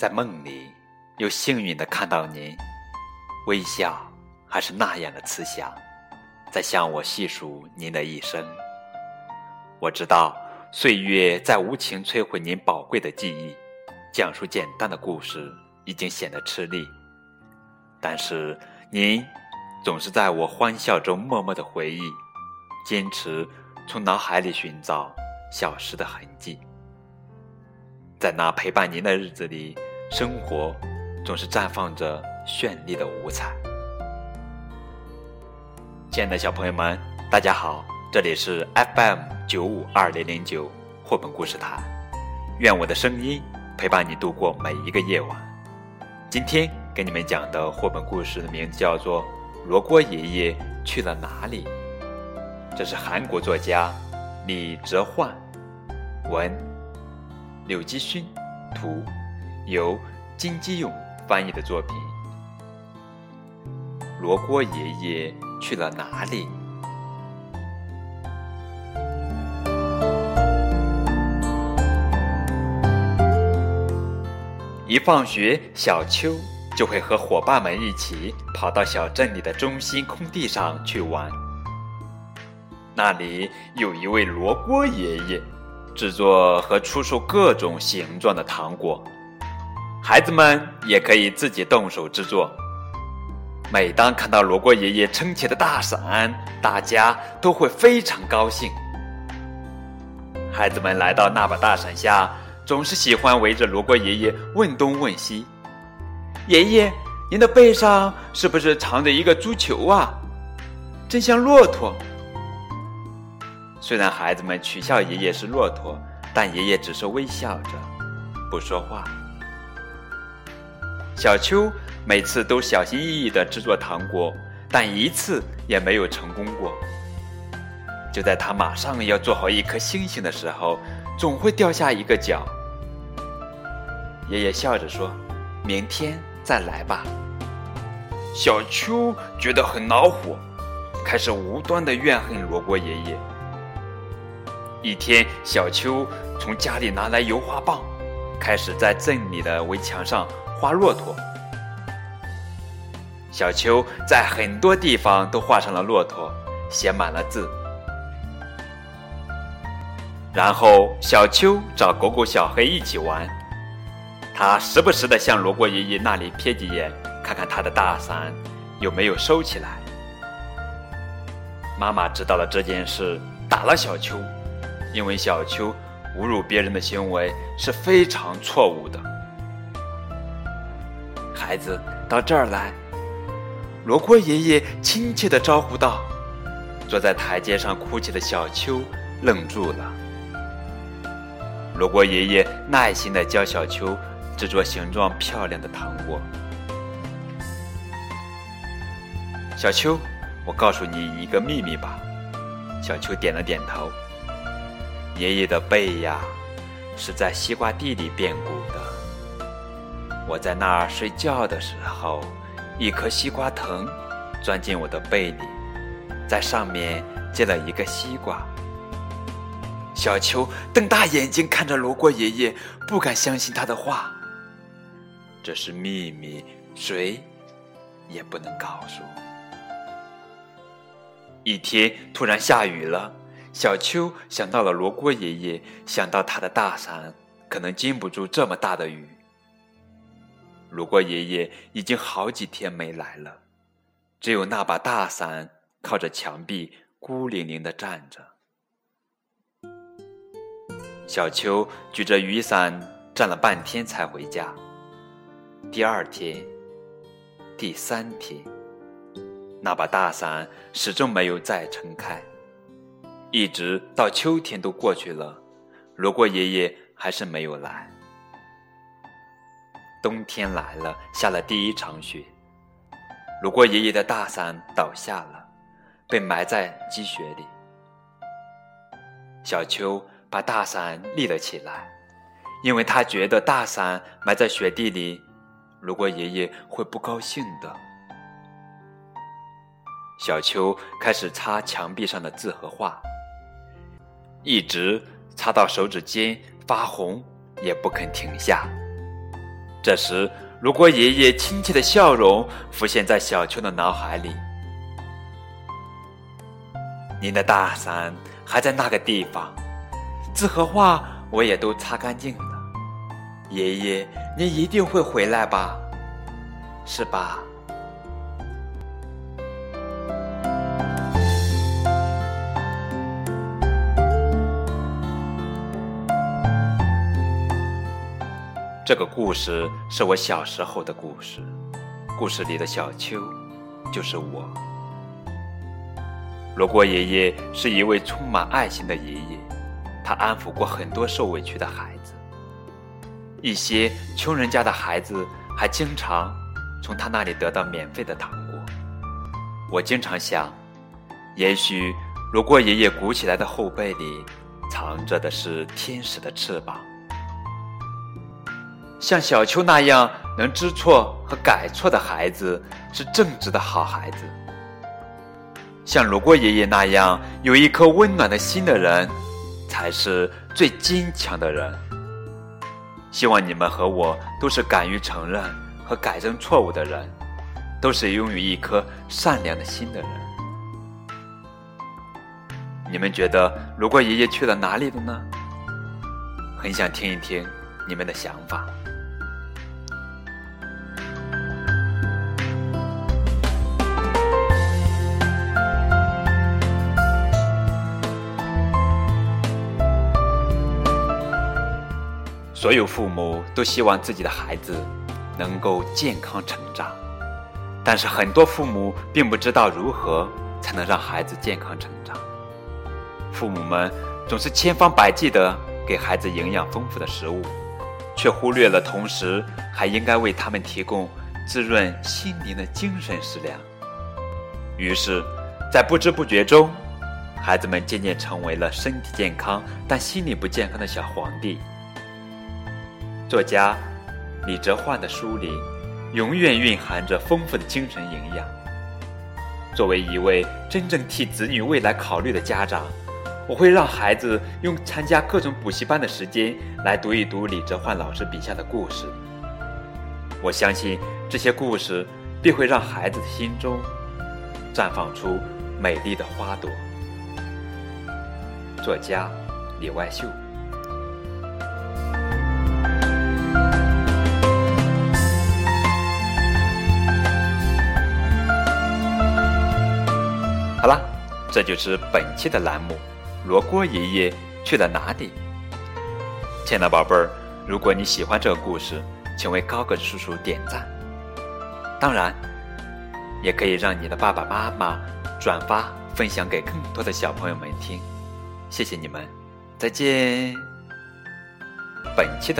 在梦里又幸运的看到您，微笑还是那样的慈祥，在向我细数您的一生。我知道岁月在无情摧毁您宝贵的记忆，讲述简单的故事已经显得吃力，但是您总是在我欢笑中默默的回忆，坚持从脑海里寻找小时的痕迹。在那陪伴您的日子里，生活总是绽放着绚丽的五彩。亲爱的小朋友们，大家好，这里是 FM 九五二零零九绘本故事台，愿我的声音陪伴你度过每一个夜晚。今天给你们讲的绘本故事的名字叫做《罗锅爷爷去了哪里》，这是韩国作家李哲焕文。柳基勋，图，由金基勇翻译的作品。罗锅爷爷去了哪里？一放学，小秋就会和伙伴们一起跑到小镇里的中心空地上去玩。那里有一位罗锅爷爷。制作和出售各种形状的糖果，孩子们也可以自己动手制作。每当看到罗锅爷爷撑起的大伞，大家都会非常高兴。孩子们来到那把大伞下，总是喜欢围着罗锅爷爷问东问西：“爷爷，您的背上是不是藏着一个足球啊？真像骆驼。”虽然孩子们取笑爷爷是骆驼，但爷爷只是微笑着，不说话。小秋每次都小心翼翼地制作糖果，但一次也没有成功过。就在他马上要做好一颗星星的时候，总会掉下一个角。爷爷笑着说：“明天再来吧。”小秋觉得很恼火，开始无端地怨恨罗锅爷爷。一天，小秋从家里拿来油画棒，开始在镇里的围墙上画骆驼。小秋在很多地方都画上了骆驼，写满了字。然后，小秋找狗狗小黑一起玩，他时不时的向罗锅爷爷那里瞥几眼，看看他的大伞有没有收起来。妈妈知道了这件事，打了小秋。因为小秋侮辱别人的行为是非常错误的。孩子，到这儿来！罗锅爷爷亲切地招呼道。坐在台阶上哭泣的小秋愣住了。罗锅爷爷耐心地教小秋制作形状漂亮的糖果。小秋，我告诉你一个秘密吧。小秋点了点头。爷爷的背呀，是在西瓜地里变鼓的。我在那儿睡觉的时候，一颗西瓜藤钻进我的背里，在上面结了一个西瓜。小秋瞪大眼睛看着罗锅爷爷，不敢相信他的话。这是秘密，谁也不能告诉。一天突然下雨了。小秋想到了罗锅爷爷，想到他的大伞可能经不住这么大的雨。罗锅爷爷已经好几天没来了，只有那把大伞靠着墙壁孤零零的站着。小秋举着雨伞站了半天才回家。第二天，第三天，那把大伞始终没有再撑开。一直到秋天都过去了，罗锅爷爷还是没有来。冬天来了，下了第一场雪，罗锅爷爷的大伞倒下了，被埋在积雪里。小秋把大伞立了起来，因为他觉得大伞埋在雪地里，如果爷爷会不高兴的。小秋开始擦墙壁上的字和画。一直擦到手指尖发红，也不肯停下。这时，如果爷爷亲切的笑容浮现在小秋的脑海里。您的大伞还在那个地方，字和画我也都擦干净了。爷爷，您一定会回来吧？是吧？这个故事是我小时候的故事，故事里的小秋就是我。罗锅爷爷是一位充满爱心的爷爷，他安抚过很多受委屈的孩子，一些穷人家的孩子还经常从他那里得到免费的糖果。我经常想，也许罗锅爷爷鼓起来的后背里藏着的是天使的翅膀。像小秋那样能知错和改错的孩子是正直的好孩子。像罗锅爷爷那样有一颗温暖的心的人，才是最坚强的人。希望你们和我都是敢于承认和改正错误的人，都是拥有一颗善良的心的人。你们觉得罗锅爷爷去了哪里了呢？很想听一听你们的想法。所有父母都希望自己的孩子能够健康成长，但是很多父母并不知道如何才能让孩子健康成长。父母们总是千方百计地给孩子营养丰富的食物，却忽略了同时还应该为他们提供滋润心灵的精神食粮。于是，在不知不觉中，孩子们渐渐成为了身体健康但心理不健康的小皇帝。作家李哲焕的书里，永远蕴含着丰富的精神营养。作为一位真正替子女未来考虑的家长，我会让孩子用参加各种补习班的时间来读一读李哲焕老师笔下的故事。我相信这些故事必会让孩子的心中绽放出美丽的花朵。作家李外秀。这就是本期的栏目。罗锅爷爷去了哪里？亲爱的宝贝儿，如果你喜欢这个故事，请为高个子叔叔点赞。当然，也可以让你的爸爸妈妈转发分享给更多的小朋友们听。谢谢你们，再见。本期的。